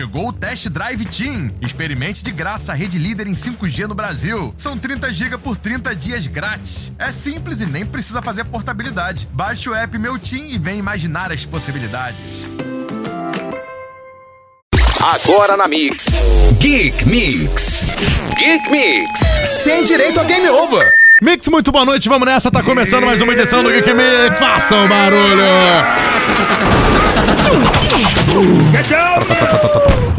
Chegou o Test Drive Team. Experimente de graça a rede líder em 5G no Brasil. São 30 GB por 30 dias grátis. É simples e nem precisa fazer portabilidade. Baixe o app Meu Team e vem imaginar as possibilidades. Agora na Mix. Geek Mix. Geek Mix. Sem direito a game over. Mix, muito boa noite, vamos nessa, tá começando mais uma edição do Geek Mix, façam barulho! Get down!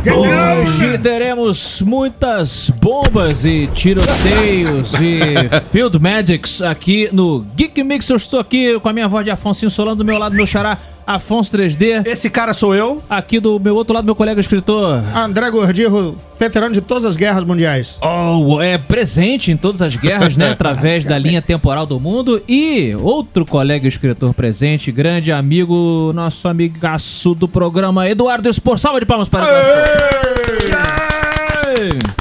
Get down! Hoje teremos muitas bombas e tiroteios e field magics aqui no Geek Mix. Eu estou aqui com a minha voz de Afonso Solano do meu lado, meu xará Afonso 3D. Esse cara sou eu, Aqui do meu outro lado, meu colega escritor. André Gordirro, veterano de todas as guerras mundiais. Oh, é presente em todas as guerras, né? Através da linha temporal do mundo. E outro colega escritor presente, grande amigo, nosso amigaço do programa, Eduardo Espor. Salva de palmas para Eduardo. Yeah.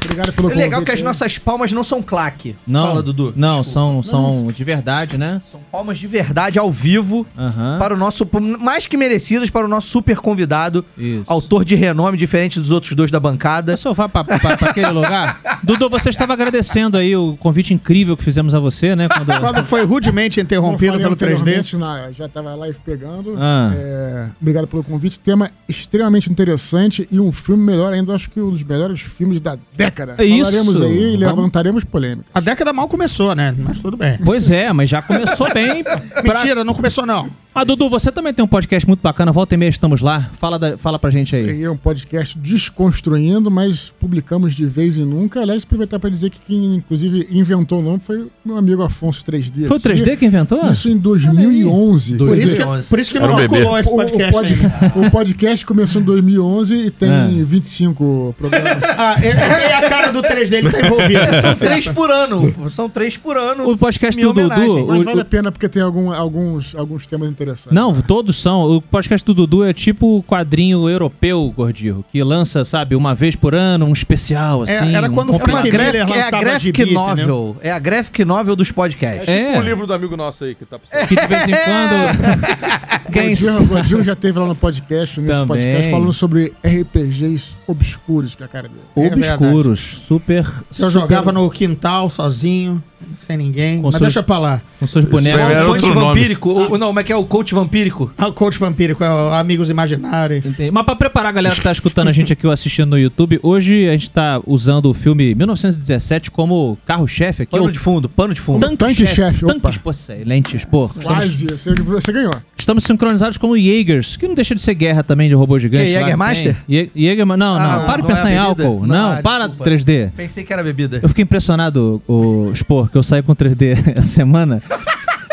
Obrigado pelo O legal é que as convite. nossas palmas não são claque. Não, Fala, Dudu. Não, são, são de verdade, né? São palmas de verdade ao vivo Aham. para o nosso, mais que merecidas, para o nosso super convidado, Isso. autor de renome diferente dos outros dois da bancada. Eu só vá pra aquele lugar. Dudu, você estava agradecendo aí o convite incrível que fizemos a você, né? Quando... Quando foi rudemente interrompido pelo 3D. anteriormente, Na, já estava live pegando. Ah. É, obrigado pelo convite. Tema extremamente interessante e um filme melhor ainda, acho que um dos melhores filmes da década. É isso. Falaremos aí e levantaremos polêmica. A década mal começou, né? Mas tudo bem. Pois é, mas já começou bem. Pra... Mentira, não começou não. Ah, Dudu, você também tem um podcast muito bacana. Volta e meia estamos lá. Fala, da- fala pra gente aí. Aí é um podcast desconstruindo, mas publicamos de vez em nunca. Aliás, aproveitar para dizer que quem, inclusive, inventou o nome foi o meu amigo Afonso 3D. Foi o 3D que inventou? Isso em 2011. Por isso, que, 2011. por isso que não calculou esse O, o podcast pod- o podcast começou em 2011 e tem É. 25 programas. Ah, é, é a cara do 3D, ele tá envolvido. São três por ano. São três por ano. O podcast do Dudu. Mas o- vale a pena porque tem algum- alguns, alguns temas interessantes. Não, todos são. O podcast do Dudu é tipo o quadrinho europeu, Gordinho, que lança, sabe, uma vez por ano, um especial, É, assim. era um quando foi uma graphic, é a graphic gibi, novel. É a graphic novel dos podcasts. É, O livro do amigo nosso aí que tá precisando. que de vez em quando... Quem Godinho, Godinho já teve lá no podcast, nesse Também. podcast, falando sobre RPGs obscuros, que é a cara dele. Obscuros, super... Eu super- jogava no quintal, sozinho, sem ninguém. Com Mas seus- deixa pra lá. Com seus bonecos. o outro coach vampírico. o- não, como é que é o coach vampírico? Ah, o coach vampírico, é o Amigos Imaginários. Entendi. Mas pra preparar a galera que tá escutando a gente aqui ou assistindo no YouTube, hoje a gente tá usando o filme 1917 como carro-chefe aqui. Pano o de fundo, pano de fundo. Tanque, Tanque. Tanques, pô, excelentes, pô. Quase, você, você ganhou. Estamos sincronizados como Jaegers, que não deixa de ser guerra também de robô gigante. Que, lá Jägermeister? tem. Jä- Jäger, não, não, Ah, para de não pensar é em a álcool. Não, Não, ah, para desculpa. 3D. Pensei que era bebida. Eu fiquei impressionado, o Spor, que eu saí com 3D essa semana.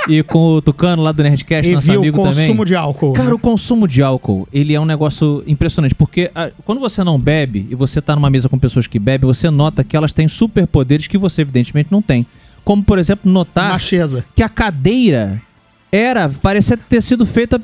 e com o Tucano lá do Nerdcast, E nosso viu o amigo consumo também. de álcool. Cara, né? o consumo de álcool, ele é um negócio impressionante, porque ah, quando você não bebe e você tá numa mesa com pessoas que bebem, você nota que elas têm superpoderes que você evidentemente não tem. Como, por exemplo, notar Macheza. que a cadeira era, parecia ter sido feita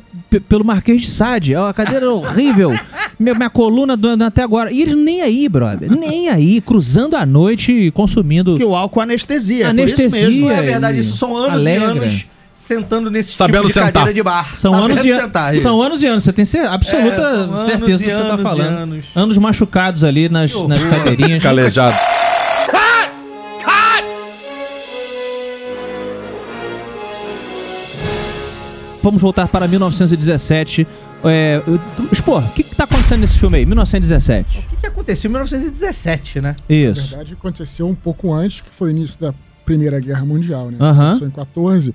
pelo Marquês de Sade. A cadeira era horrível. minha, minha coluna doendo até agora. E eles nem aí, brother. Nem aí, cruzando a noite e consumindo. Que o álcool anestesia. Anestesia É por isso mesmo. É verdade, isso são anos alegra. e anos sentando nesse Sabendo tipo de sentar. cadeira de bar. São Sabendo anos, e sentar, são anos e anos, você tem cer- absoluta É, certeza do que você tá anos e falando. anos. Anos machucados ali nas, nas cadeirinhas. Calejado. Vamos voltar para 1917. É, Spor, o que, que tá acontecendo nesse filme aí? 1917. O que, que aconteceu em 1917, né? Na Isso. verdade, aconteceu um pouco antes, que foi o início da Primeira Guerra Mundial, né? Aham. Começou em 14,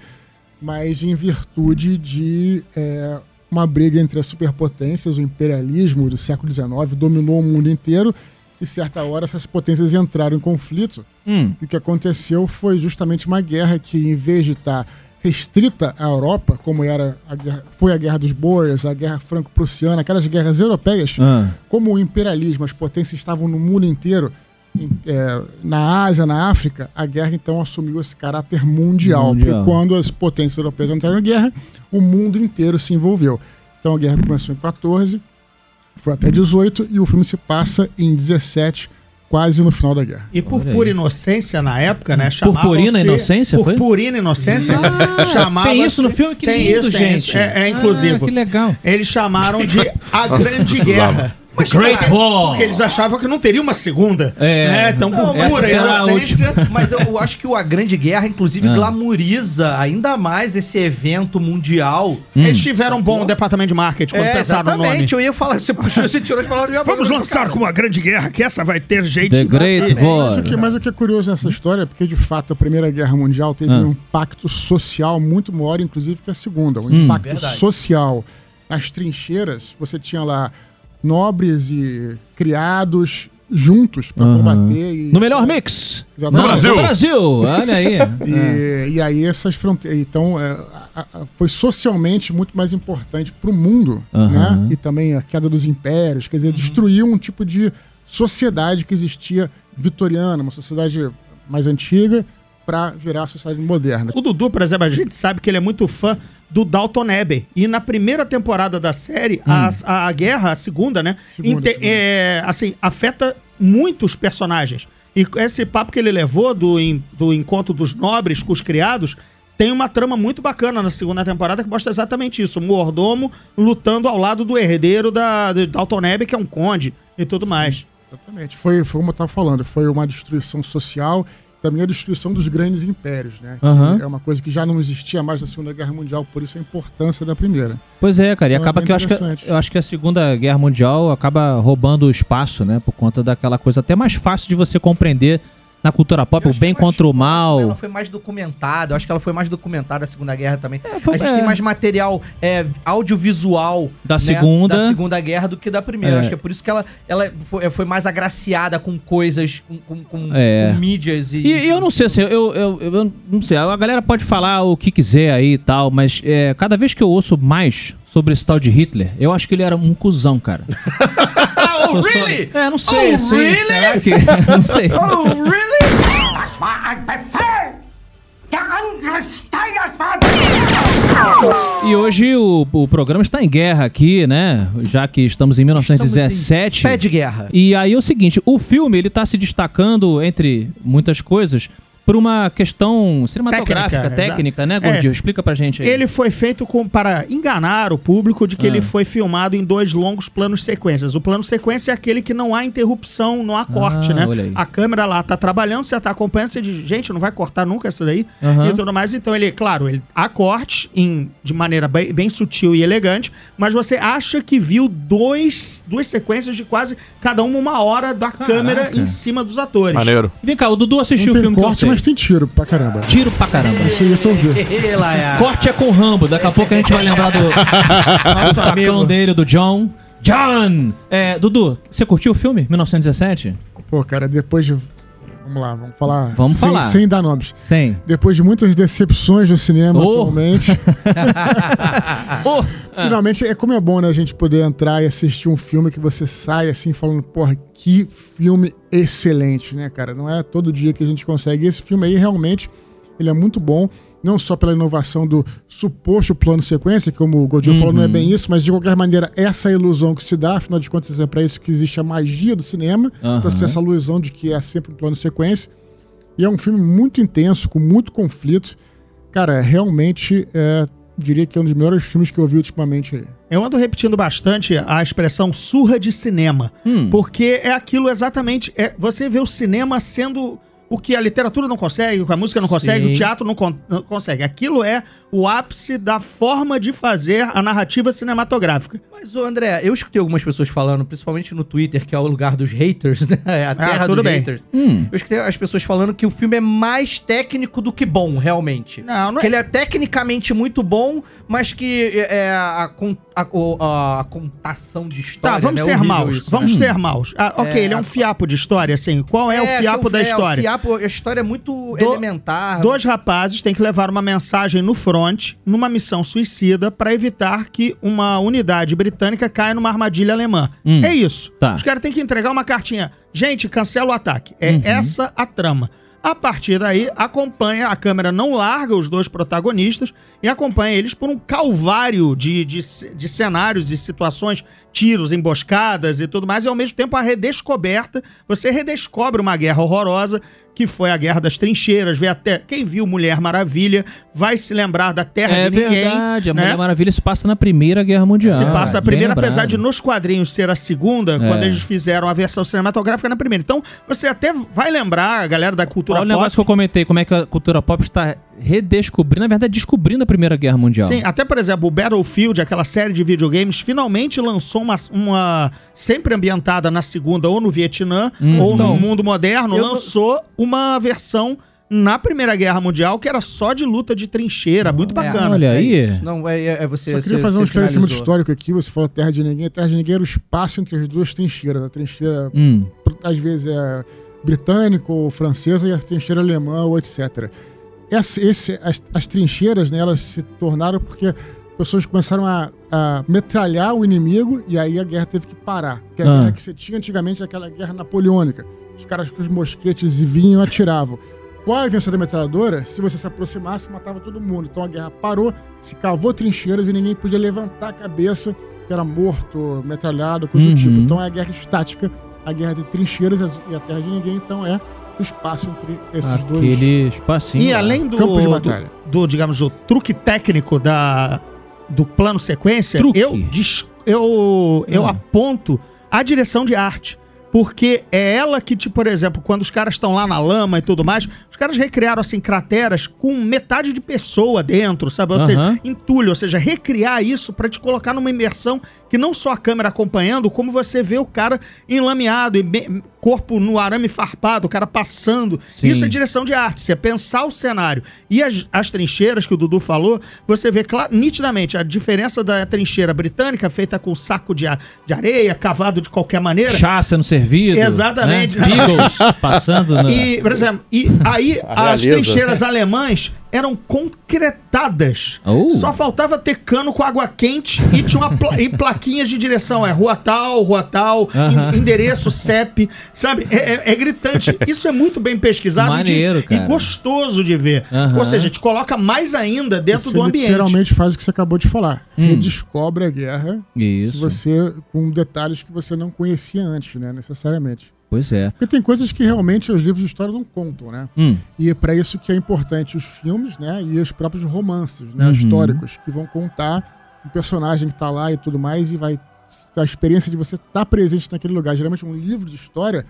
mas em virtude de é, uma briga entre as superpotências, o imperialismo do século XIX dominou o mundo inteiro e, certa hora, essas potências entraram em conflito. Hum, E o que aconteceu foi justamente uma guerra que, em vez de estar restrita à Europa, como era a guerra, foi a Guerra dos Boers, a Guerra Franco-Prussiana, aquelas guerras europeias, ah, como o imperialismo, as potências estavam no mundo inteiro, em- é, na Ásia, na África, a guerra então assumiu esse caráter mundial, Mundial. porque quando as potências europeias entraram em guerra, o mundo inteiro se envolveu. Então a guerra começou em 14, foi até 18 e o filme se passa em 17, quase no final da guerra. E por pura inocência na época, né? Purpurina inocência, foi? Purpurina inocência. Ah, chamava-se- tem isso no filme? Que tem lindo, isso, tem gente. isso. É, é inclusivo. Ah, que legal. Eles chamaram de A Nossa, Grande precisava. Guerra. Mas, Great cara, War. Porque eles achavam que não teria uma segunda. É. Né? Então, por Essa pura inocência... Mas eu acho que o A Grande Guerra, inclusive, Ah. glamoriza ainda mais esse evento mundial. Eles tiveram um bom departamento de marketing quando É, pensaram no nome. exatamente. Eu ia falar, você puxou, você tirou as palavras de Vamos lançar com uma grande guerra, que essa vai ter gente... The Great Mas o, War. que, mas o que é curioso nessa história é porque, de fato, a Primeira Guerra Mundial teve Ah. um impacto social muito maior, inclusive, que a Segunda. Um Hum. impacto Verdade. social. Nas trincheiras, você tinha lá nobres e criados juntos para Aham. combater. E, No melhor mix. Exatamente. Não, Brasil. No Brasil. Olha aí. E, e aí essas fronteiras. Então, é, a- a- foi socialmente muito mais importante para o mundo, Aham. né? E também a queda dos impérios, quer dizer, destruiu um tipo de sociedade que existia vitoriana, uma sociedade mais antiga, para virar a sociedade moderna. O Dudu, por exemplo, a gente sabe que ele é muito fã do Dalton Abbey. E na primeira temporada da série, a, a guerra, a segunda, né? Segunda, segunda. é, assim, afeta muitos personagens. E esse papo que ele levou do, do encontro dos nobres com os criados tem uma trama muito bacana na segunda temporada que mostra exatamente isso. O mordomo lutando ao lado do herdeiro da, do Dalton Abbey, que é um conde e tudo mais. Exatamente. Foi, foi como eu estava falando, foi uma destruição social, também a destruição dos grandes impérios, né? Aham. É uma coisa que já não existia mais na Segunda Guerra Mundial, por isso a importância da primeira. Pois é, cara. E Então, é acaba bem que eu acho que, eu acho que a Segunda Guerra Mundial acaba roubando o espaço, né? Por conta daquela coisa até mais fácil de você compreender na cultura pop, o bem contra o Ela mal. foi mais documentada. Eu acho que ela foi mais documentada a Segunda Guerra também. foi- a gente é. tem mais material é, audiovisual Da né, segunda. da Segunda Guerra do que da primeira. É. Acho que é por isso que ela, ela foi, foi mais agraciada com coisas, com, com, com- É. com mídias e. E, e eu não sei, assim, eu, eu, eu não sei, a galera pode falar o que quiser aí e tal, mas é, cada vez que eu ouço mais sobre esse tal de Hitler, eu acho que ele era um cuzão, cara. Oh, sou- really? É, não sei, Oh, assim, really? será que... não sei. Oh, really? Das war ein Befehl! Der Angriff E hoje o, o programa está em guerra aqui, né? Já que estamos em 1917. Pé de guerra. E aí é o seguinte, o filme ele tá se destacando entre muitas coisas por uma questão cinematográfica, Técnica, técnica, né, exato. Gordinho? É. Explica pra gente aí. Ele foi feito com, para enganar o público de que Ah. ele foi filmado em dois longos planos sequências. O plano sequência é aquele que não há interrupção, não há corte, Ah, né? A câmera lá tá trabalhando, você tá acompanhando, você diz, gente, não vai cortar nunca isso daí Aham. e tudo mais. Então ele, claro, ele há corte em, de maneira bem, bem sutil e elegante, mas você acha que viu dois, duas sequências de quase cada uma uma hora da Caraca. câmera em cima dos atores. Maneiro. Vem cá, o Dudu assistiu o filme que eu corte, sei. Mas tem tiro pra caramba. Tiro pra caramba. Isso, isso eu vi. Corte é com o Rambo. Daqui a pouco a gente vai lembrar do, do facão dele, do John. John! É, Dudu, você curtiu o filme? 1917? Pô, cara, depois de. Vamos lá, vamos falar. Vamos sem, falar. Sem dar nomes. Sim. Depois de muitas decepções do cinema Oh. atualmente, Oh, finalmente é como é bom, né, a gente poder entrar e assistir um filme que você sai assim falando, porra, que filme excelente, né, cara? Não é todo dia que a gente consegue. Esse filme aí realmente ele é muito bom, não só pela inovação do suposto plano sequência, que como o Godinho falou, não é bem isso, mas de qualquer maneira, essa ilusão que se dá, afinal de contas, é pra isso que existe a magia do cinema, Aham. pra ter essa ilusão de que é sempre um plano sequência. E é um filme muito intenso, com muito conflito. Cara, realmente, é, diria que é um dos melhores filmes que eu vi ultimamente aí. Eu ando repetindo bastante a expressão surra de cinema. Hum. Porque é aquilo exatamente. É, você vê o cinema sendo o que a literatura não consegue, o que a música não consegue, Sim. o teatro não, con- não consegue. Aquilo é o ápice da forma de fazer a narrativa cinematográfica. Mas, ô André, eu escutei algumas pessoas falando, principalmente no Twitter, que é o lugar dos haters, né? É a terra tudo dos bem. haters. hum. Eu escutei as pessoas falando que o filme é mais técnico do que bom, realmente. Não, não Que é. ele é tecnicamente muito bom, mas que é, a, con- a, o- a contação de história. Tá, vamos né? ser Horrível maus. isso, vamos né? ser maus. Ah, ok, É, ele é um a- fiapo de história, assim. Qual é, o que fiapo da é, história? O fiapo, a história é muito Do- elementar. Dois rapazes têm que levar uma mensagem no front, numa missão suicida, para evitar que uma unidade britânica caia numa armadilha alemã. Hum. É isso. Tá. Os caras têm que entregar uma cartinha. Gente, cancela o ataque. É Uhum. essa a trama. A partir daí, acompanha, a câmera não larga os dois protagonistas e acompanha eles por um calvário de, de, de cenários e situações, tiros, emboscadas e tudo mais, e ao mesmo tempo a redescoberta. Você redescobre uma guerra horrorosa que foi a Guerra das Trincheiras. Vê até quem viu Mulher Maravilha vai se lembrar da Terra É de Ninguém. verdade, a né? Mulher Maravilha se passa na Primeira Guerra Mundial. Se passa a Bem primeira, lembrado. apesar de nos quadrinhos ser a segunda, É. quando eles fizeram a versão cinematográfica na primeira. Então, você até vai lembrar, a galera da cultura Olha o pop. negócio que eu comentei, como é que a cultura pop está redescobrindo, na verdade, descobrindo a Primeira Guerra Mundial. Sim, até por exemplo, o Battlefield, aquela série de videogames, finalmente lançou uma, uma sempre ambientada na segunda ou no Vietnã Uhum. ou no Então, mundo moderno, eu- lançou uma versão na Primeira Guerra Mundial que era só de luta de trincheira, muito bacana. olha aí. É. Não, é, é- é você. Só queria você- fazer um esclarecimento histórico aqui. Você falou Terra de Ninguém. Terra de Ninguém era o espaço entre as duas trincheiras. A trincheira, Hum. às vezes, é britânica ou francesa e a trincheira alemã ou etc. Essa, esse, as, as trincheiras, né, elas se tornaram porque pessoas começaram a, a metralhar o inimigo e aí a guerra teve que parar. Porque a Ah. guerra que você tinha antigamente aquela guerra napoleônica. Os caras com os mosquetes e vinham e atiravam. Com a invenção da metralhadora, se você se aproximasse, matava todo mundo. Então a guerra parou, se cavou trincheiras e ninguém podia levantar a cabeça, que era morto, metralhado, coisa Uhum. do tipo. Então é a guerra estática, a guerra de trincheiras e a terra de ninguém, então é o espaço entre esses dois. Aquele espacinho. E além do, Campo de do, do, digamos, do truque técnico da, do plano sequência, Truque. eu, eu, eu Ah. aponto a direção de arte. Porque é ela que, tipo, por exemplo, quando os caras estão lá na lama e tudo mais, caras recriaram, assim, crateras com metade de pessoa dentro, sabe? Ou Aham. seja, entulho, ou seja, recriar isso pra te colocar numa imersão que não só a câmera acompanhando, como você vê o cara enlameado, e corpo no arame farpado, o cara passando. Sim. Isso é direção de arte, você é pensar o cenário. E as, as trincheiras que o Dudu falou, você vê cla- nitidamente a diferença da trincheira britânica, feita com saco de, de areia, cavado de qualquer maneira. Chá sendo servido. Exatamente. Né? Beagles passando. E, por exemplo, e aí as trincheiras alemãs eram concretadas. Oh. Só faltava ter cano com água quente e tinha uma pla- e plaquinhas de direção. É rua tal, rua tal, Aham. en- endereço, CEP, sabe? É, é- é gritante. Isso é muito bem pesquisado e de- Maneiro, e, gostoso de ver. Aham. Ou seja, te coloca mais ainda dentro Você do ambiente. literalmente faz o que você acabou de falar. Hum. Redescobre a guerra Isso. que você com detalhes que você não conhecia antes, né? Necessariamente. Pois é. Porque tem coisas que realmente os livros de história não contam, né? Hum. E é para isso que é importante os filmes, né? E os próprios romances, né? Uhum. Históricos, que vão contar o personagem que tá lá e tudo mais, e vai a experiência de você estar presente naquele lugar. Geralmente um livro de história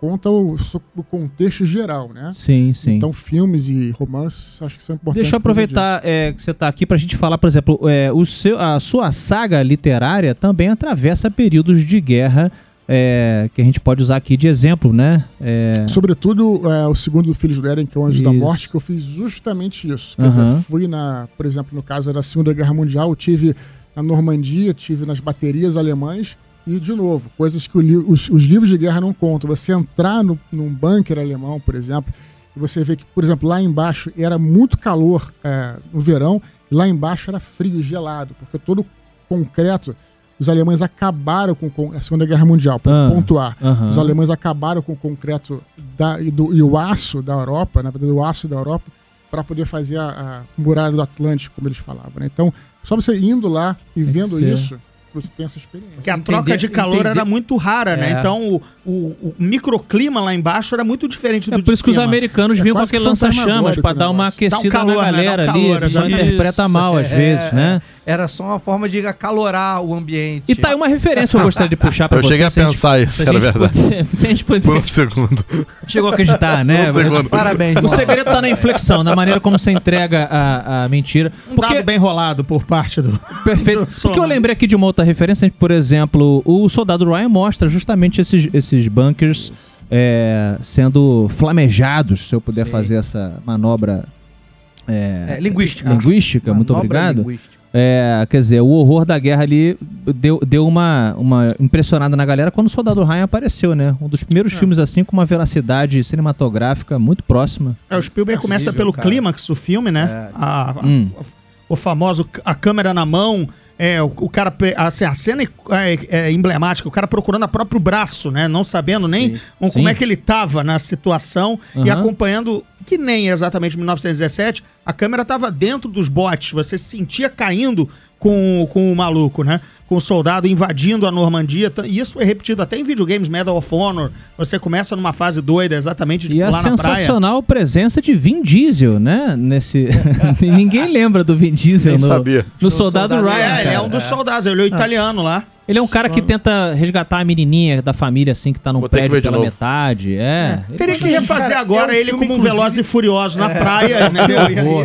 conta o, o contexto geral, né? Sim, sim. Então filmes e romances acho que são importantes. Deixa eu aproveitar é, que você está aqui para a gente falar, por exemplo, é, o seu, a sua saga literária também atravessa períodos de guerra é, que a gente pode usar aqui de exemplo, né? É. Sobretudo é, o segundo do Filhos do Éden, que é o Anjo da Isso. Morte, que eu fiz justamente isso. Quer dizer, fui na, por exemplo, no caso da Segunda Guerra Mundial, eu tive na Normandia, tive nas baterias alemãs e, de novo, coisas que o li- os, os livros de guerra não contam. Você entrar no, num bunker alemão, por exemplo, e você vê que, por exemplo, lá embaixo era muito calor é, no verão, e lá embaixo era frio, gelado, porque todo concreto, os alemães acabaram com, a Segunda Guerra Mundial, para Ah, pontuar. aham. Os alemães acabaram com o concreto da, e, do- e o aço da Europa, na verdade, o aço da Europa, para poder fazer a, a muralha do Atlântico, como eles falavam. né? Então, só você indo lá e Tem vendo isso, você tem essa experiência. Que a Entender- troca de calor entender- era muito rara, né? É. Então o, o- o microclima lá embaixo era muito diferente do É de por isso que os americanos É vinham com aquele lança-chamas para dar uma negócio. Dá um aquecida calor, na né? Dá um galera calor, ali. Exatamente. interpreta Isso, mal às é, vezes, né? Era só uma forma de acalorar o ambiente. E tá aí uma referência que eu gostaria de puxar pra Eu você. cheguei a gente- pensar isso, se a era verdade. puder- Se a gente Por um segundo. Chegou a acreditar, né? Por um segundo. Parabéns, O segredo tá na inflexão, na maneira como você entrega a, a mentira. Um Porque, dado bem rolado por parte do. perfeito. do Porque eu né? lembrei aqui de uma outra referência, por exemplo, o soldado Ryan mostra justamente esses, esses bunkers é, sendo flamejados, se eu puder Sim. fazer essa manobra é, É, linguística. linguística, muito Manobra obrigado. linguística. É, quer dizer, o horror da guerra ali deu, deu uma, uma impressionada na galera quando o Soldado Ryan apareceu, né? Um dos primeiros filmes assim com uma veracidade cinematográfica muito próxima. É, o Spielberg começa pelo cara. clímax do filme, né? É. A- a- Hum. o famoso a câmera na mão. É, o, o cara. pe- Assim, a cena é, é emblemática, o cara procurando a próprio braço, né? Não sabendo nem Sim. como Sim. é que ele tava na situação e Aham. acompanhando, que nem exatamente 1917, a câmera tava dentro dos botes, você se sentia caindo com, com o maluco, né? Com o soldado invadindo a Normandia. E isso é repetido até em videogames, Medal of Honor. Você começa numa fase doida, exatamente, de E a pular na praia. sensacional presença de Vin Diesel, né? Nesse. Ninguém lembra do Vin Diesel Nem no, sabia. no Soldado, Soldado Ryan. É, ele é um dos soldados, ele é o italiano lá. Ele é um cara que tenta resgatar a menininha da família, assim, que tá num Vou prédio pela novo. metade. É. Ele- Teria que refazer Cara, agora é um ele como um inclusive- veloz e furioso na praia, né?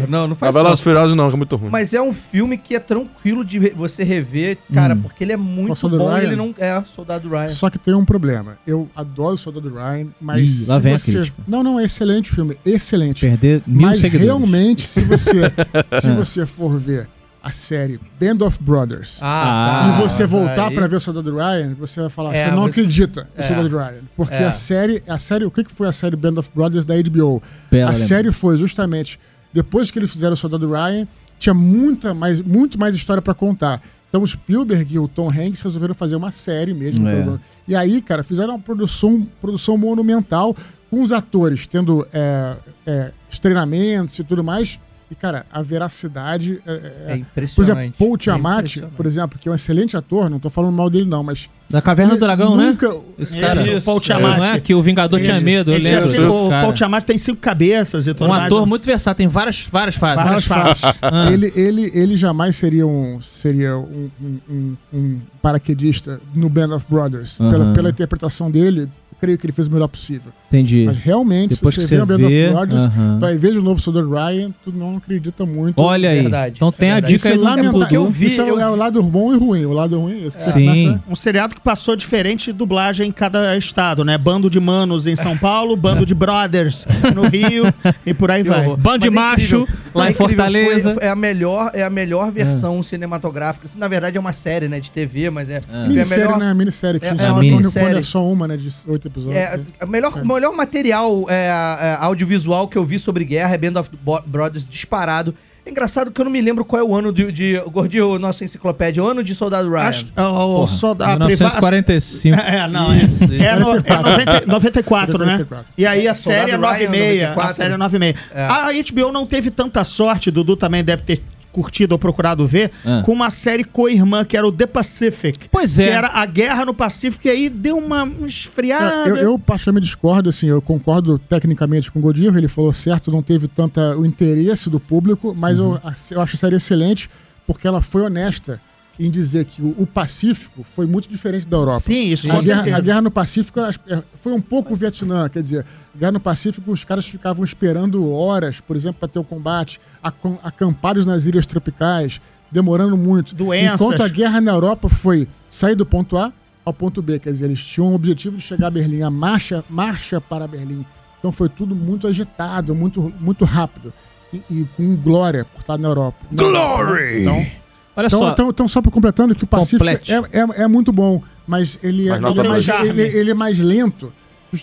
Não, não A faz Velozes isso. e Furiosos não, que é muito ruim. Mas é um filme que é tranquilo de re- você rever, cara, porque ele é muito Soldado bom e Ryan? ele não é Soldado Ryan. Só que tem um problema. Eu adoro o Soldado Ryan, mas. Ih, lá vem a você... crítica. Não, não, é excelente filme. Excelente. Perder mil Mas seguidores. realmente, se você, se É. você for ver a série Band of Brothers Ah, e você voltar aí- pra ver o Soldado Ryan, você vai falar, É, você não você- acredita no é. Soldado Ryan. Porque É. a série, a série, o que que foi a série Band of Brothers da HBO? Bela a lembrança. série foi justamente depois que eles fizeram o Soldado Ryan, tinha muita mais, muito mais história pra contar. Então o Spielberg e o Tom Hanks resolveram fazer uma série mesmo. É. E aí, cara, fizeram uma produção, produção monumental com os atores tendo é, é, os treinamentos e tudo mais. E, cara, a veracidade. É, É é- impressionante. por exemplo, Paul É Tiamat, impressionante. por exemplo, que é um excelente ator, não tô falando mal dele, não, mas. Da Caverna do Dragão, né? nunca, Esse É, cara. isso, Paul Não Tiamat. é que o Vingador tinha medo, ele lembro. o cara. Paul Tiamat tem cinco cabeças e tudo Um mais. ator muito versátil, tem várias, várias fases. Várias fases. Ah. ele, ele, ele jamais seria um, seria um, um- um- um paraquedista no Band of Brothers. Pela, pela interpretação dele, creio que ele fez o melhor possível. Entendi. Mas realmente, Depois se que você vê você o Band vê, of Brothers, aham. vai ver de novo o Soldado Ryan, tu não acredita muito. Olha aí. Verdade, então tem a verdade. dica aí Isso do é porque eu vi- Isso é, eu é o lado bom e ruim. O lado ruim é esse. que você Sim. Um seriado que passou diferente de dublagem em cada estado, né? Bando de manos em São Paulo, bando de brothers no Rio e por aí vai. Bando de é macho incrível. lá É em Fortaleza. foi- é a melhor, é a melhor versão cinematográfica. Isso, na verdade, é uma série, né, de TV, mas é, a Minissérie, melhor, né? Minissérie. Que É, funciona é uma minissérie. é só uma, né? De oito episódios. É, o melhor, o melhor material é, é, audiovisual que eu vi sobre guerra é Band of Brothers disparado. É engraçado que eu não me lembro qual é o ano de. de Gordinho, nossa enciclopédia, o ano de Soldado Ryan. Acho, o, o, solda- a priva- 1945. É, não, é. É, no, é 90, 94, né? 94. E aí a série é Ryan, 96. A 94. série é 96. É. A HBO não teve tanta sorte, Dudu também deve ter curtido ou procurado ver, Ah. com uma série co-irmã que era o The Pacific. Pois é. Que era a guerra no Pacífico e aí deu uma esfriada. É, eu, eu particularmente discordo, assim, eu concordo tecnicamente com o Godinho, ele falou certo, não teve tanta o interesse do público, mas eu, eu acho a série excelente porque ela foi honesta em dizer que o, o Pacífico foi muito diferente da Europa. Sim, isso a, com guerra, a guerra no Pacífico é, foi um pouco o Vietnã, quer dizer, a guerra no Pacífico os caras ficavam esperando horas, por exemplo, para ter o combate, acam- acampados nas ilhas tropicais, demorando muito. Doenças. Enquanto a guerra na Europa foi sair do ponto A ao ponto B, quer dizer, eles tinham o objetivo de chegar a Berlim, a marcha, marcha para Berlim. Então foi tudo muito agitado, muito, muito rápido. E, e com glória por estar na Europa. Glory! Então, Olha então, só. então, então, só para completando que o Pacífico é, é, é muito bom, mas ele é, Mas ele é mais, ele, ele é mais lento.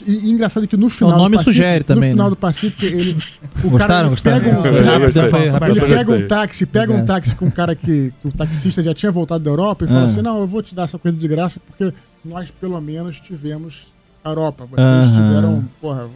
E, e engraçado que no final O nome Pacífico, sugere também, no final né? do Pacífico ele o Gostaram? ele Gostaram? pega um, rápido. ele Eu pega um táxi, pega É. um táxi com um cara que, que o taxista já tinha voltado da Europa e fala Ah. assim: não, eu vou te dar essa coisa de graça porque nós pelo menos tivemos a Europa. Vocês tiveram, porra,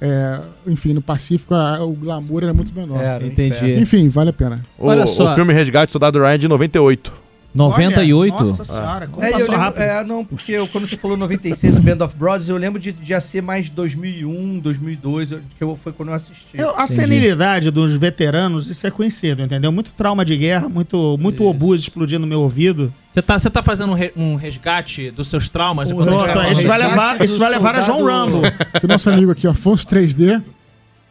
é, enfim, no Pacífico a- o glamour era muito menor. Era Entendi. inferno. Enfim, vale a pena. O, Olha só. o filme Resgate Soldado Ryan é de 98. 98? Olha, nossa senhora, como É, eu passou lembro, rápido. é, não, porque eu- quando você falou 96, o Band of Brothers, eu lembro de, de já ser mais 2001, 2002, eu- que eu, foi quando eu assisti. Eu- a senilidade dos veteranos, isso é conhecido, entendeu? Muito trauma de guerra, muito, muito obus explodindo no meu ouvido. Você tá, você tá fazendo um, re- um resgate dos seus traumas? Tá isso vai levar, isso vai levar a João Rambo. O nosso amigo aqui, Afonso 3D,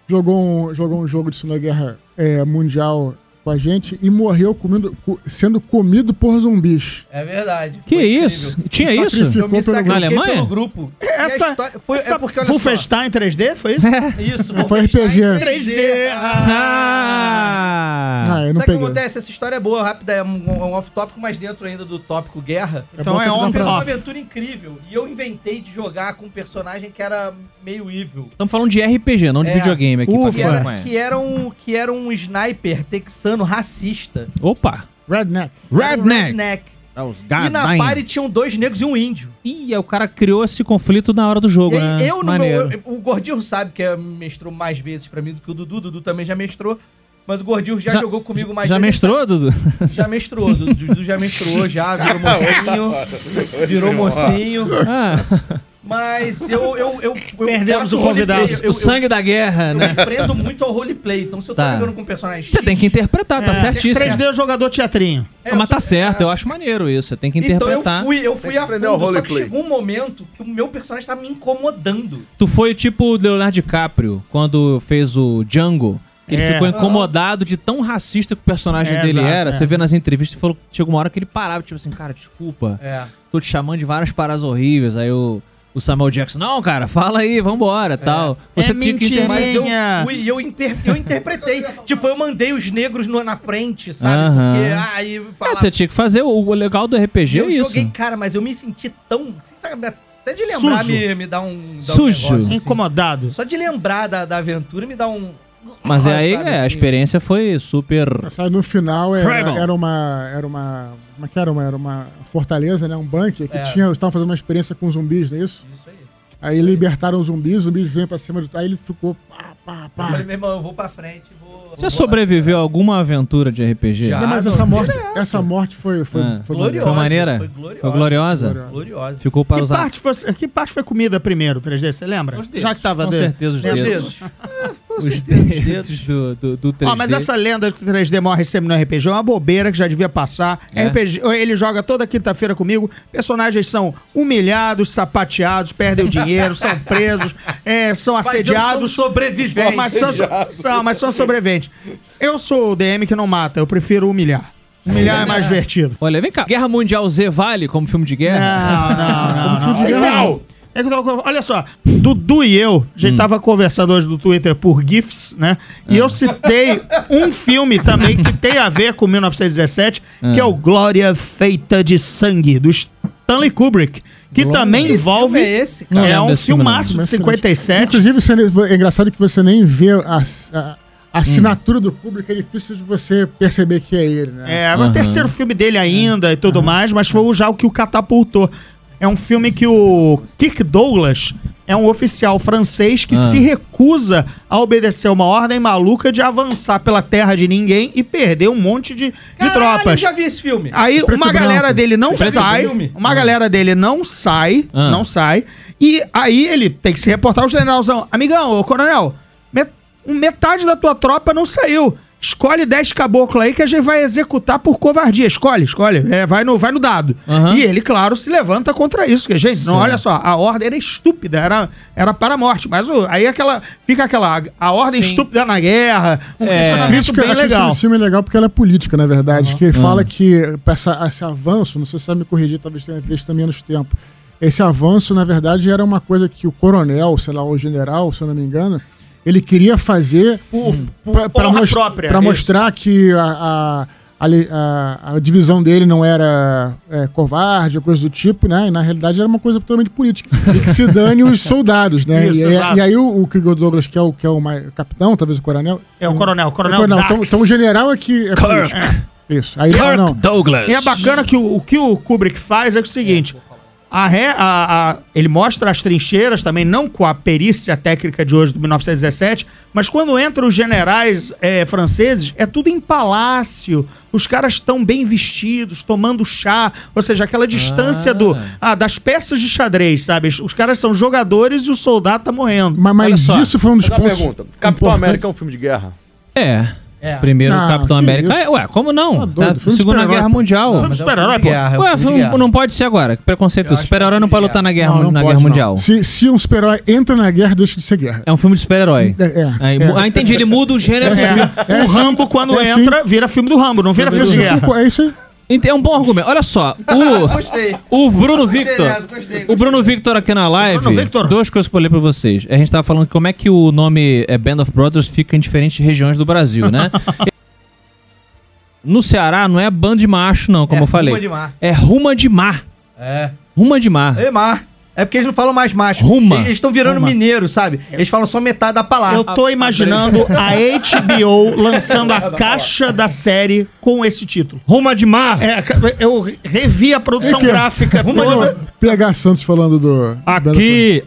jogou um, jogou um jogo de Segunda Guerra é, Mundial com a gente e morreu comendo, co- sendo comido por zumbis. É verdade. Que isso? incrível. Tinha isso? Eu me pelo- Na Alemanha? pelo grupo. A Essa, história- foi, essa é porque, olha só, Wolfenstein 3D, foi isso? Isso, Foi RPG. 3D. Ah! Ah, eu não Sabe o que peguei. acontece? Essa história é boa, rápida, é um, um off-tópico, mas dentro ainda do tópico guerra. Então é fiz pra- uma aventura incrível e eu inventei de jogar com um personagem que era meio evil. Estamos falando de RPG, não de É. videogame aqui. pra Ufa. Que era, que, era um, que era um sniper texano racista. Opa! Redneck. Era um Redneck! redneck. Ah, os E na party tinham dois negros e um índio. Ih, aí o cara criou esse conflito na hora do jogo, E né? eu, no Maneiro. meu, o Gordinho sabe que é- mestrou mais vezes pra mim do que o Dudu. O Dudu também já mestrou. Mas o Gordinho já, Já- jogou comigo mais Já vezes. menstruou, Dudu? Já menstruou, Dudu Dudu já menstruou, já, virou mocinho. virou mocinho. Ah, Mas eu. eu, eu, eu Perdemos o convidado. roleplay, Eu, o sangue da guerra, eu, né? eu prendo muito ao roleplay. Então, se eu tô Tá. jogando com um personagem Você tem que interpretar, tá É, certíssimo. 3D é o jogador teatrinho. É, mas tá eu certo, eu acho maneiro isso. Você tem que Então interpretar. eu fui, eu fui a fundo, só que roleplay. chegou um momento que o meu personagem tava me incomodando. Tu foi tipo o Leonardo DiCaprio, quando fez o Django. Que ele É. ficou incomodado de tão racista que o personagem É, dele exato, era. é. Você vê nas entrevistas e falou chegou uma hora que ele parava, tipo assim, cara, desculpa, É. tô te chamando de várias paradas horríveis. Aí o, o Samuel Jackson, não, cara, fala aí, vambora tal. Você É tinha que Mas eu fui e eu, inter- eu interpretei. tipo, eu mandei os negros no- na frente, sabe? Aham. Porque aí É, falava, você tinha que fazer. O, o legal do RPG é eu isso. joguei, cara, mas eu me senti tão. Até de lembrar Sujo. me, me dá um. dá um Sujo. negócio, assim. Incomodado. Só de lembrar da, da aventura me dá um. Mas é aí, sabe, é, a assim. experiência foi super. Sabe, no final era, era uma. Era uma. Como é que era? Uma, era uma fortaleza, né? Um bunker que É. tinha. Estavam fazendo uma experiência com zumbis, não é isso? Isso aí. Aí libertaram os zumbis, os zumbis vêm pra cima do. Aí ele ficou. Pá, pá, Eu pá. falei, meu irmão, eu vou pra frente. Vou, Você vou sobreviveu a alguma aventura de RPG? Já. Não, mas essa morte, direto. essa morte foi, foi, Ah. foi Gloriosa. Foi maneira? Foi gloriosa. Foi gloriosa? Gloriosa. Ficou para Que usar. parte, foi, que parte foi comida primeiro, 3D? Você lembra? Os dedos, Já que tava com de- certeza os Os dedos. dedos. Os dedos do, do, do 3D. Ó, mas essa lenda que o 3D morre sempre no RPG é uma bobeira que já devia passar. É? RPG, ele joga toda quinta-feira comigo. Personagens são humilhados, sapateados, perdem o dinheiro, são presos, é, são Mas eu sou assediados. sobrevivente. Mas são, são, mas são sobreviventes. Eu sou o DM que não mata, eu prefiro humilhar. Humilhar é mais divertido. Olha, vem cá. Guerra Mundial Z vale como filme de guerra? não, não. Como não. fio de guerra, não. É que eu tava- olha só, Dudu e eu, a gente tava conversando hoje no Twitter por GIFs, né? E eu citei um filme também que tem a ver com 1917, que é o Glória Feita de Sangue, do Stanley Kubrick, que também Que envolve. é esse, Não é um desse filme, filmaço não. de 57. Inclusive, você, é engraçado que você nem vê a, a- a assinatura do público, é difícil de você perceber que é ele, né? É, é o terceiro filme dele ainda e tudo mais, mas foi o- já o que o catapultou. É um filme que o Kirk Douglas é um oficial francês que Ah. se recusa a obedecer uma ordem maluca de avançar pela terra de ninguém e perder um monte de, de Caralho, tropas. eu já vi esse filme. Aí Preto uma e branco. galera dele não Preto sai, filme. uma galera dele não sai, Ah. não sai, e aí ele tem que se reportar ao generalzão. Amigão, ô coronel, met- metade da tua tropa não saiu. Escolhe 10 caboclos aí que a gente vai executar por covardia. Escolhe, escolhe. É, vai, no, vai no dado. Aham. E ele, claro, se levanta contra isso. Que, gente, não, olha só, a ordem era estúpida, era, era para a morte. Mas o- aí aquela, fica aquela, a ordem Sim. estúpida na guerra, um É. Questionamento crítica, bem legal. desse filme é legal porque ela é política, na verdade. Que fala que essa- esse avanço, não sei se você vai me corrigir, talvez tenha visto também menos tempo. Esse avanço, na verdade, era uma coisa que o coronel, sei lá, o general, se eu não me engano, ele queria fazer para própria, isso. mostrar que a, a, a a- divisão dele não era é, covarde ou coisa do tipo, né? E na realidade era uma coisa totalmente política. E que se dane os soldados, né? Isso, e, e aí o, o Kirk Douglas, que é o, que é o capitão, talvez o coronel, É o coronel, o coronel Coronel, Dax. então, então o general é que é político. Isso. Aí ele fala, não. Douglas. E é bacana que o, o que o Kubrick faz é o seguinte: a ré- a- a- ele mostra as trincheiras também, não com a perícia técnica de hoje, do 1917, mas quando entram os generais é, franceses, é tudo em palácio. Os caras estão bem vestidos, tomando chá, ou seja, aquela distância Ah. do, ah, das peças de xadrez, sabe? Os caras são jogadores e o soldado tá morrendo. Mas, mas isso foi um dos pontos. pergunta. Capitão. América é um filme de guerra? É. É. Primeiro Não, Capitão América. É, ué, como não? Tá doido, Tá, Segunda Guerra. Mundial. Não, é super-herói, pô. é Ué, filme não, pode ser agora. Que preconceito. Super-herói é não pode lutar na guerra, Não, não na pode, guerra mundial. Se, se um super-herói entra na guerra, deixa de ser guerra. É um filme de super-herói. É, é. Ah, entendi. Ele muda o gênero. do filme. É, o. Rambo, quando É, entra, vira filme do Rambo, não vira filme de guerra. É isso aí. É um bom argumento. Olha só. O, Gostei. o Bruno Gostei Victor. dessa, gostei, O Bruno Victor aqui na live. Duas coisas que eu ler pra vocês. A gente tava falando como é que o nome é Band of Brothers fica em diferentes regiões do Brasil, né? no Ceará não é band de macho, não, como É, eu falei. Ruma de mar. É ruma de mar. É. Ruma de mar. É mar. É porque eles não falam mais macho. Ruma. Eles estão virando Ruma. mineiro, sabe? Eles falam só metade da palavra. Eu tô imaginando a HBO lançando a caixa da série com esse título. Ruma de mar. É, eu revi a produção É que- gráfica toda. PH Santos falando do.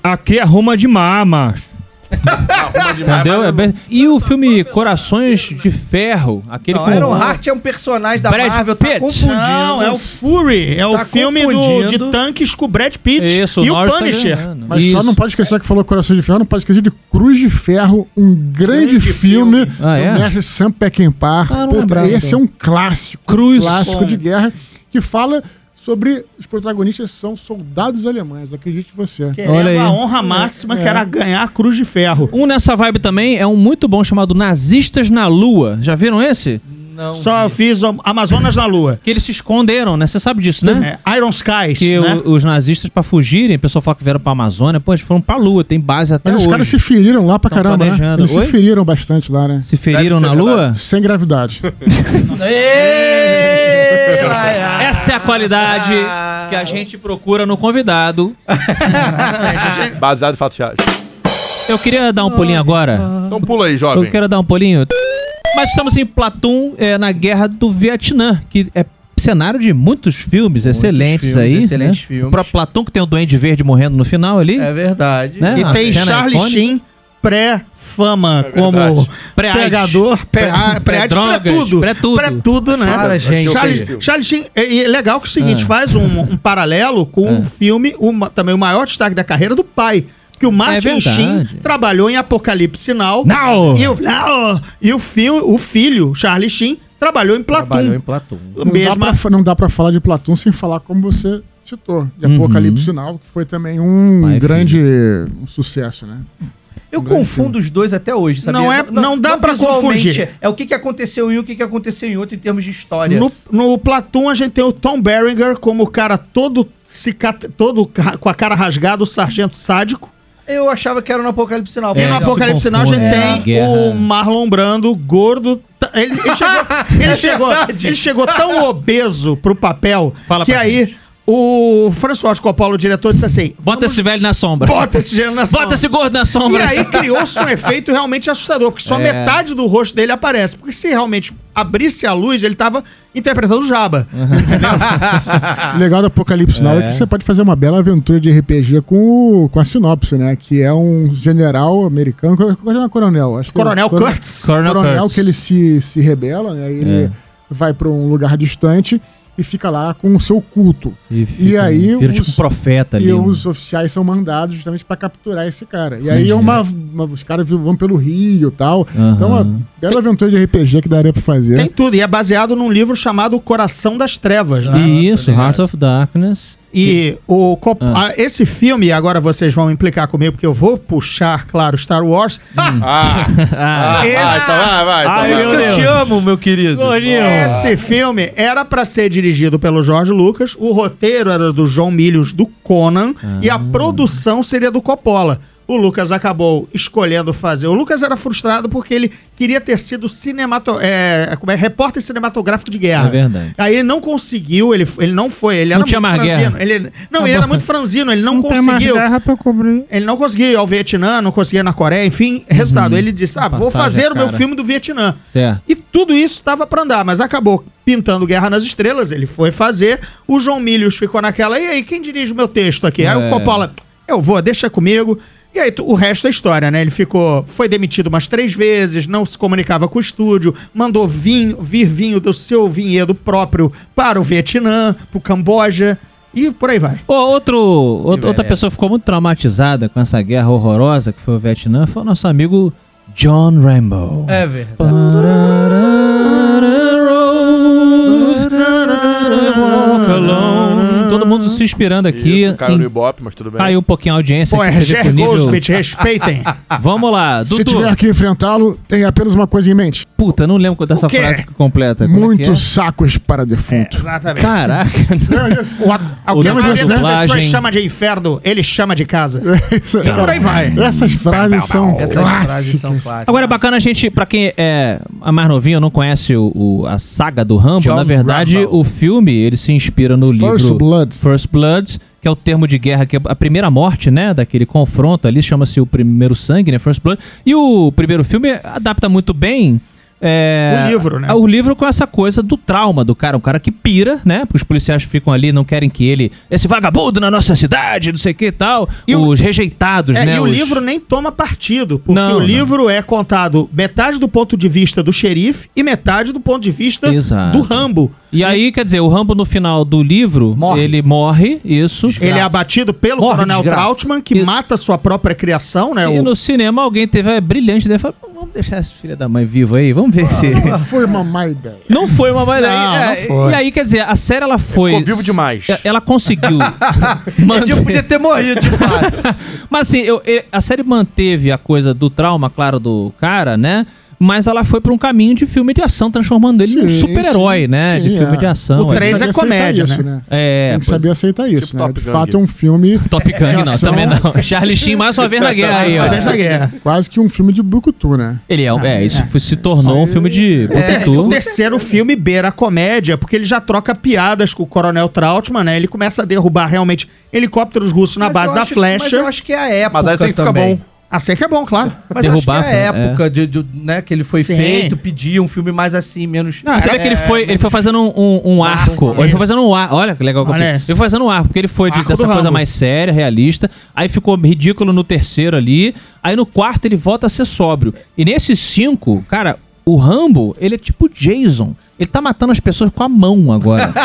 aqui é ruma de mar, macho. Arruma demais, Entendeu? É bem- E o filme Corações de Ferro, aquele Não, com Ironheart é um personagem da Brad Marvel, tá Pitt. confundindo. Não, é o Fury. É o Tá filme do, confundindo. de tanques com o Brad Pitt Isso, e o Norris tá Punisher. ganhando. Mas só Isso. não pode esquecer que falou Coração de Ferro, não pode esquecer de Cruz de Ferro, um grande, Grande filme, filme. Ah, é? do mestre Sam Peckinpah. Ah, não Puta, lembrava, esse é então. um clássico, Cruz. clássico de guerra, que fala sobre os protagonistas são soldados alemães, acredite você. Querendo Olha aí. a honra máxima que era ganhar a Cruz de Ferro. Um nessa vibe também é um muito bom chamado Nazistas na Lua. Já viram esse? Não. Só fiz o Amazonas na Lua. Que eles se esconderam, né? Você sabe disso, né? É, Iron Skies, Que né? o- os nazistas, pra fugirem, o pessoal fala que vieram pra Amazônia, pô, eles foram pra Lua, tem base até Mas os hoje. caras se feriram lá pra Tão caramba, né? Eles Oi? se feriram bastante lá, né? Se feriram na ser Lua? Sem gravidade. Essa é a qualidade que a gente procura no convidado. Baseado em fatos reais. Eu queria dar um pulinho agora. Então pula aí, Eu jovem. quero dar um pulinho. Mas estamos em Platum, é, na Guerra do Vietnã, que é cenário de muitos filmes excelentes filmes, aí. excelentes né? filmes. Pra Platum, que tem o Duende Verde morrendo no final ali. É verdade. Né? E Uma tem Charlie icônica. Sheen pré-fama É como pré- Pré-drogas, pré-tudo. pré-tudo. Pré-tudo, né? Para, gente. Charlie, Charlie Sheen, é, e é legal que é o seguinte, Ah. faz um, um paralelo com Ah. o filme, uma- também o maior destaque da carreira do pai. Que o Martin É. Sheen trabalhou em Apocalipse Sinal. Não! E o, não! E o, fil, o filho, Charlie Sheen, trabalhou em Platum. Trabalhou em Platum. Não dá, Mesma, não dá pra falar de Platum sem falar como você citou, de Uhum. Apocalipse Sinal, que foi também um Vai, grande um sucesso, né? Eu Um confundo os dois até hoje, sabia? Não é- não dá pra visualmente, confundir. É o que, que aconteceu em um, o que, que aconteceu em outro em termos de história. No, no Platum, a gente tem o Tom Berenger como o cara todo, cicat... todo com a cara rasgada, o sargento sádico. Eu achava que era no Apocalipse Sinal. E É, no Mas- se Apocalipse Sinal a gente né? tem Guerra. o Marlon Brando, gordo. Ele, ele chegou, ele, chegou, ele chegou tão obeso pro papel Fala que aí o François Coppola, o diretor, disse assim: Bota esse velho na sombra. bota esse gênero na Bota esse gordo na E sombra. aí criou-se um efeito realmente assustador, porque só É. metade do rosto dele aparece. Porque se realmente abrisse a luz, ele tava interpretando o Jabba. O legal do Apocalipse Sinal é. É. que você pode fazer uma bela aventura de RPG com, o- com a sinopse, né? Que é um general americano, qual qual é o coronel? Acho que é- Coronel coro- Kurtz. Coronel Coronel Kurtz. que ele se, se rebela, né? Ele É. vai pra um lugar distante e fica lá com o seu culto. E, E aí Vira os- tipo um profeta ali. E um- os oficiais são mandados justamente pra capturar esse cara. E aí é uma, uma- os caras vão pelo rio e tal. Aham. Então, uma bela aventura de RPG que daria pra fazer. Tem tudo. E é baseado num livro chamado O Coração das Trevas, né? Isso, Heart of Darkness. E o Cop- Ah. ah, esse filme, agora vocês vão implicar comigo, porque eu vou puxar, claro, Star Wars. Ah, Ah, Esse- vai, então vai, vai. então Ai, vai. meu Deus. amo, meu querido. Gordinho. Esse filme era pra ser dirigido pelo Jorge Lucas, o roteiro era do João Milhos do Conan e a produção seria do Coppola. O Lucas acabou escolhendo fazer. O Lucas era frustrado porque ele queria ter sido cinemato... é, como é, repórter cinematográfico de guerra. É verdade. Aí ele não conseguiu, ele, ele não foi, ele Não era tinha muito mais franzino. guerra. Ele, não, ele era muito franzino, ele não, conseguiu. pra cobrir. Ele não conseguiu ir ao Vietnã, não conseguia ir na Coreia, enfim, resultado. Ele disse: Ah, vou Uhum. Fazer é o meu filme do Vietnã. Certo. E tudo isso estava pra andar, mas acabou pintando Guerra nas Estrelas, ele foi fazer. O João Milhos ficou naquela, e aí, quem dirige o meu texto aqui? Aí É. o Coppola, eu vou, deixa comigo. E aí, o resto é história, né? Ele ficou, foi demitido umas três vezes, não se comunicava com o estúdio, mandou vinho, vir vinho do seu vinhedo próprio para o Vietnã, pro Camboja, e por aí vai. Outro, out- outra merece. pessoa que ficou muito traumatizada com essa guerra horrorosa que foi o Vietnã foi o nosso amigo John Rambo. É verdade. Se inspirando aqui. Isso, caiu no Ibope, mas tudo bem. Caiu um pouquinho a audiência Pô, aqui, é Ger. Goldsmith, respeitem. Vamos lá, Se Dudu. tiver que enfrentá-lo, tem apenas uma coisa em mente: Puta, não lembro dessa O quê? frase completa. Como é muitos sacos para defunto. Exatamente. é? Caraca. O, a- o que a O maioria das pessoas chama de inferno, ele chama de casa. E por aí vai. Essas frases são Essas clássicas. frases são clássicas. Agora é bacana a gente, pra quem é a mais novinho, não conhece o, o- a saga do Rambo, John na verdade, Rambo. o filme, ele se inspira no First livro Blood. First Blood, que é o termo de guerra, que é a primeira morte, né, daquele confronto ali, chama-se o primeiro sangue, né, First Blood. E o primeiro filme adapta muito bem É, O livro, né? O livro com essa coisa do trauma do cara. Um cara que pira, né? Porque os policiais ficam ali, não querem que ele. Esse vagabundo na nossa cidade, não sei o que e tal. E o- os rejeitados, É, né? e o os- livro nem toma partido, porque Não, o não. livro é contado metade do ponto de vista do xerife e metade do ponto de vista Exato. do Rambo. E aí, quer dizer, o Rambo no final do livro, Morre. ele morre, isso. Ele é abatido pelo Morre, Coronel desgraça. Trautmann, que E- mata sua própria criação, né? E o- no cinema alguém teve a brilhante ideia, falou, vamos deixar esse filho da mãe vivo aí, vamos ver se... Foi uma má ideia. Não foi uma má ideia. Não, É, não foi. E aí, quer dizer, a série ela foi... Ficou vivo demais. É, Ela conseguiu Ele manter... podia ter morrido, de fato. Mas assim, eu- eu- a série manteve a coisa do trauma, claro, do cara, né? Mas ela foi pra um caminho de filme de ação, transformando ele num Sim, super-herói, sim, né? sim, de filme é. de ação. O é. três Tem que é saber comédia, aceitar né? É, Tem que pois- saber aceitar isso, Tipo né? Top De Gun. fato é um filme Top Gun, não, também não. Charlie Sheen mais uma vez na guerra aí, Uma vez na ó. guerra. quase que um filme de brucutu, né? Ele é, um- é isso foi- se tornou um filme de É, o Brucutu. terceiro filme beira a comédia, porque ele já troca piadas com o Coronel Trautmann, né? Ele começa a derrubar realmente helicópteros russos na Mas base da acho- Mas eu flecha. acho que é a época Mas aí sempre fica também. bom. Que é bom, claro. Mas eu acho que Derrubar, é a é. época de, de- né, que ele foi Sim. feito, pedia um filme mais assim, menos... Não, vê é- que ele foi, ele foi fazendo um, um- um arco. Ele foi fazendo um arco. Olha que legal que eu fiz. Ele foi fazendo um arco, porque ele foi de- Arco dessa coisa mais séria, realista. Aí ficou ridículo no terceiro ali. Aí no quarto ele volta a ser sóbrio. E nesses cinco, cara, o Rambo, ele é tipo Jason. Ele tá matando as pessoas com a mão agora.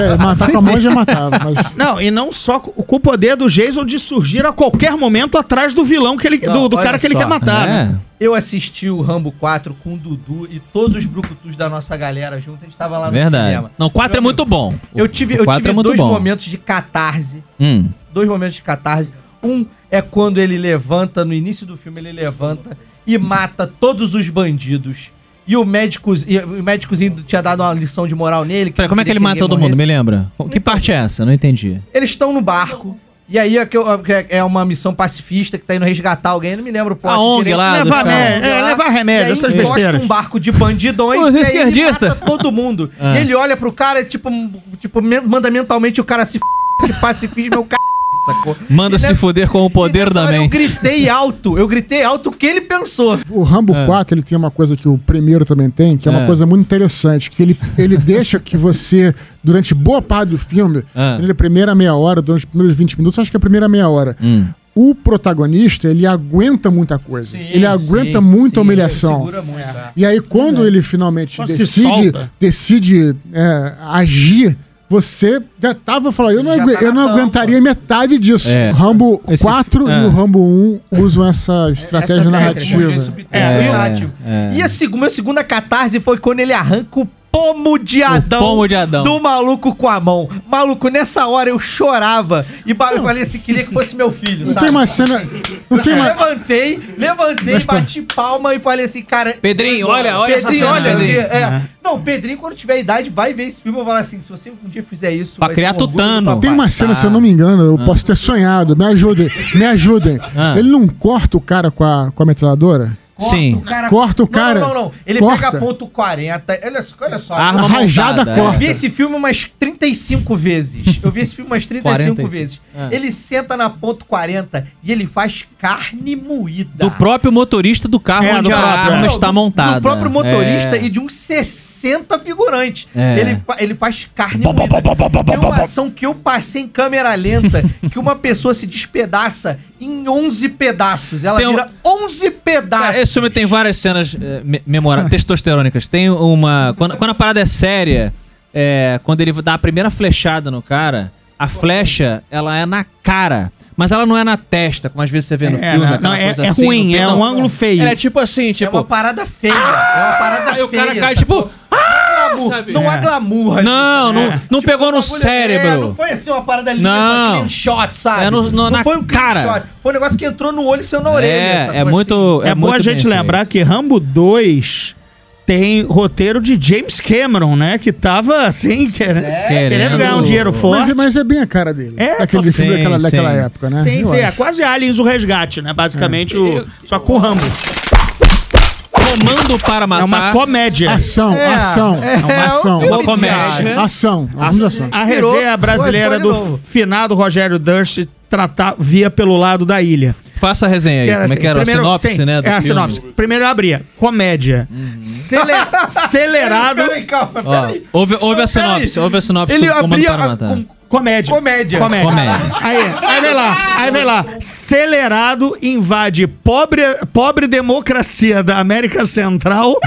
É, matar com a mão já matava, mas Não, e não só com com o poder do Jason de surgir a qualquer momento atrás do vilão que ele, Não, do, do cara que ele só. quer matar. né? é, Eu assisti o Rambo 4 com o Dudu e todos os brucutus da nossa galera junto, a gente tava lá no verdade. cinema. Não, o 4 é muito bom. Eu tive, o eu tive é muito dois bom. momentos de catarse. Hum. Dois momentos de catarse. Um é quando ele levanta, no início do filme, ele levanta e mata todos os bandidos. E o médico, e o médicozinho tinha dado uma lição de moral nele. Peraí, como é que ele mata todo mundo? Me lembra? Que parte é essa? Não entendi. Eles estão no barco. E aí é, que eu- é- é uma missão pacifista que tá indo resgatar alguém. Eu não me lembro o plot A ONG lá, Levar, me- é, levar remédio, E aí essas besteiras. um barco de bandidões Os e aí ele esquerdistas. mata todo mundo. E ele olha pro cara e tipo, tipo, manda mentalmente o cara se f... que pacifismo é o cara. Sacou? Manda se nessa- fuder com o poder nessa da hora Eu mente. gritei alto, eu gritei alto o que ele pensou. o Rambo É. 4 ele tem uma coisa que o primeiro também tem, que é uma É. coisa muito interessante, que ele, ele deixa que você, durante boa parte do filme, Ah. ele, a primeira meia hora, durante os primeiros 20 minutos, acho que é a primeira meia hora, Hum. o protagonista, ele aguenta muita coisa. ele aguenta sim, muita sim, humilhação. Segura muito. é. E aí, quando ele finalmente Só decide, decide é, agir, você já tava falando, eu não, agu- tá eu não tampa. aguentaria metade disso. É. O Rambo Esse- 4 é. e o Rambo 1 usam essa estratégia Essa narrativa. subtil, É, narrativa. é. E a seg minha segunda catarse foi quando ele arranca o pomo de Adão, pomo de Adão. do maluco com a mão. Maluco, nessa hora eu chorava e eu falei assim, queria que fosse meu filho, Não sabe? tem uma cena. Não tem uma, levantei, levantei, Mas, bati palma e falei assim, cara. Pedrinho, olha, olha Pedrinho, cena, olha. Pedrinho. é. Não, Pedrinho, quando tiver idade, vai ver esse filme. Eu vou falar assim: se você um dia fizer isso. Pra vai criar ser um tutano. tem uma cena, se eu não me engano, eu posso ter sonhado. Me ajudem, me ajudem. Ah. Ele não corta o cara com a, com a metralhadora? Corta Sim. o cara- Corta o cara. Não, não, não. Ele Corta. pega ponto 40. Olha, só- olha só. Arma rajada montada, é. Eu corta. vi esse filme umas 35 vezes. Eu vi esse filme umas 35 45. vezes. Ah. Ele senta na ponto 40 e ele faz carne moída. Do próprio motorista do carro É, onde do a próprio, arma é. está montada. Do próprio motorista É. e de uns 60 figurantes. É. Ele, ele faz carne moída. Tem uma ação que eu passei em câmera lenta que uma pessoa se despedaça em 11 pedaços. Ela Tem um- vira 11 pedaços. Cara, Esse filme tem várias cenas é, me- memoráveis, testosterônicas. Tem uma. Quando, quando a parada é séria, é, quando ele dá a primeira flechada no cara, a flecha, ela é na cara. Mas ela não é na testa, como às vezes você vê no É, filme. não, aquela não, é- coisa é assim, ruim, é não, um ângulo feio. Ela é tipo assim, É tipo. uma parada feia. é uma parada Aí o cara feia, cai, tipo. sabe? Não há É. glamour. ali, Não, não, né? não pegou no bagulho- cérebro. É, não foi assim uma parada limpa, Não. clean shot, sabe? É no- no- na foi um cara. shot. Foi um negócio que entrou no olho e saiu na orelha. É, é assim? muito. É, bom a gente lembrar feito. que Rambo 2 tem roteiro de James Cameron, né? Que tava assim, quer- querendo, ganhar um dinheiro forte. Mas, mas é bem a cara dele. É, Aquele sim, filme daquela, daquela época, né? Sim, Eu sim, é acho. quase Aliens o Resgate, né? Basicamente, o, Eu- só com o Rambo. Comando para matar. É uma comédia. Ação, É, ação, é, ação. é um Uma comédia. Ação, é um filme de ação. A Inspirou. resenha brasileira Foi- foi do finado Rogério Durst tratar, via pelo lado da ilha. Faça a resenha aí. Que era Como é assim, que era? primeiro- a sinopse, sim, né? do é a filme. sinopse. Primeiro eu abria. Comédia. Cele- acelerado. Peraí, calma, peraí. ouve, ouve a sinopse, ouve a sinopse Ele abria a- Matar. com Comédia. comédia. Comédia. Comédia. Aí, aí vem lá, aí vem lá. Acelerado invade pobre, pobre democracia da América Central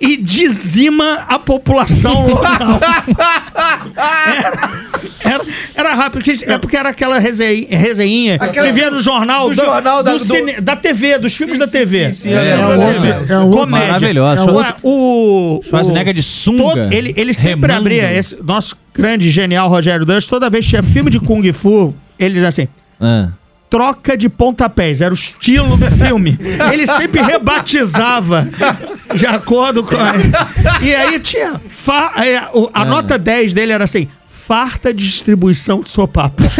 e dizima a população local. Era, era, era rápido, porque, é porque era aquela resenha, resenha Aquela que via no jornal, do jornal da- do do- cine- da TV, dos filmes da TV. sim, eu É, é da outro- TV. é outro- Comédia. Maravilhoso. Ué, O, Schwarzenegger de sunga, todo- ele, ele sempre remando. abria, esse nosso grande, genial Rogério Dantas, toda vez que tinha filme de Kung Fu, ele dizia assim, Ah. troca de pontapés, era o estilo do filme. Ele sempre rebatizava de acordo com. E aí tinha. fa- a a nota 10 dele era assim. Farta distribuição de sopapos.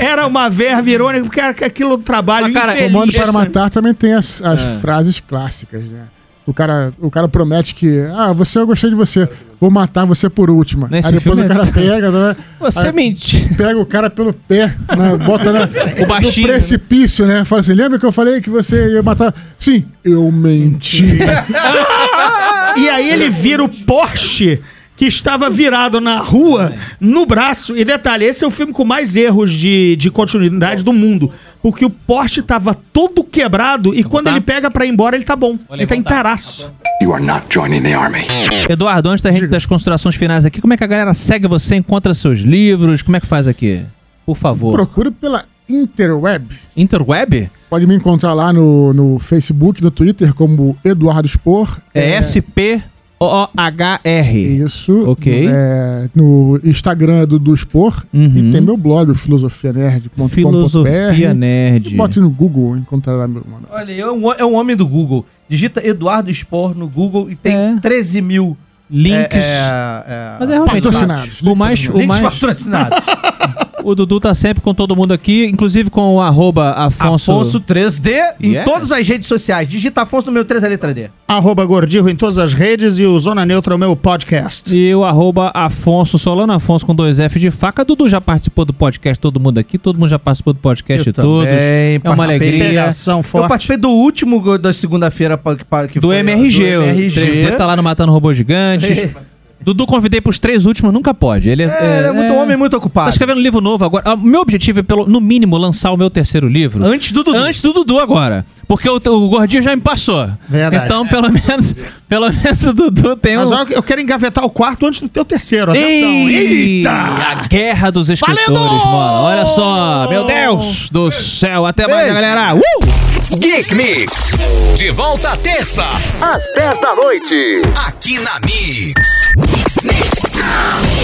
era uma verba irônica, porque era aquilo do trabalho. Mas, cara, infeliz. Comando para Matar também tem as, as É. frases clássicas, né? O cara, o cara promete que, ah, você eu gostei de você, vou matar você por última. Nesse Aí depois o cara é- pega, né? Você Aí mentiu. Pega o cara pelo pé, né? bota né, O baixinho, no precipício, né? Fala assim, lembra que eu falei que você ia matar? Sim, eu menti. E aí ele vira o Porsche que estava virado na rua, no braço. E detalhe, esse é o filme com mais erros de, de continuidade do mundo. Porque o Porsche tava todo quebrado e quando botar? ele pega pra ir embora, ele tá bom. Ele tá inteiraço. You are not joining the army. Eduardo, antes da gente das considerações finais aqui, como é que a galera segue você, encontra seus livros? Como é que faz aqui? Por favor. Procure pela Interweb. Interweb? Pode me encontrar lá no, no Facebook, no Twitter, como Eduardo Spor. É, S-P-O-O-H-R. Isso. Ok. É, no Instagram do, do Spor. Uhum. E tem meu blog, filosofianerd.com.br. Filosofia Nerd. Bote no Google, encontrará meu mano. Olha, é um, é um homem do Google. Digita Eduardo Spor no Google e tem É. 13 mil Links. é, é, Mas é realmente Patrocinados. o mais, o links mais, patrocinados. O Dudu tá sempre com todo mundo aqui, inclusive com o arroba Afonso. Afonso 3D em Yes. todas as redes sociais. Digita Afonso no meu 3 a letra D. Arroba Gordirro em todas as redes e o Zona Neutra é o meu podcast. E o arroba Afonso Solano, Afonso com dois F de faca. Dudu já participou do podcast, todo mundo aqui, todo mundo já participou do podcast de todos. também É uma alegria. Pegação Eu forte. participei do último da segunda-feira que, que Do foi, MRG, do o MRG. 3D tá lá no Matando Robôs Gigantes. Dudu convidei pros três últimos, nunca pode. Ele é, É, é muito homem muito Tá ocupado. escrevendo um livro novo agora. Ah, O meu objetivo é, pelo, no mínimo, lançar o meu terceiro livro. Antes do Dudu. Antes do Dudu agora. Porque o, o Gordinho já me passou. Verdade. Então, pelo menos, pelo menos o Dudu tem um. Mas eu, eu quero engavetar o quarto antes do teu terceiro. Atenção. Ei, a guerra dos escritores, mano. Olha só, meu Deus do céu. Até mais, galera. Uh! Geek Mix. De volta à terça, às 10 da noite. Aqui na Mix. Mix.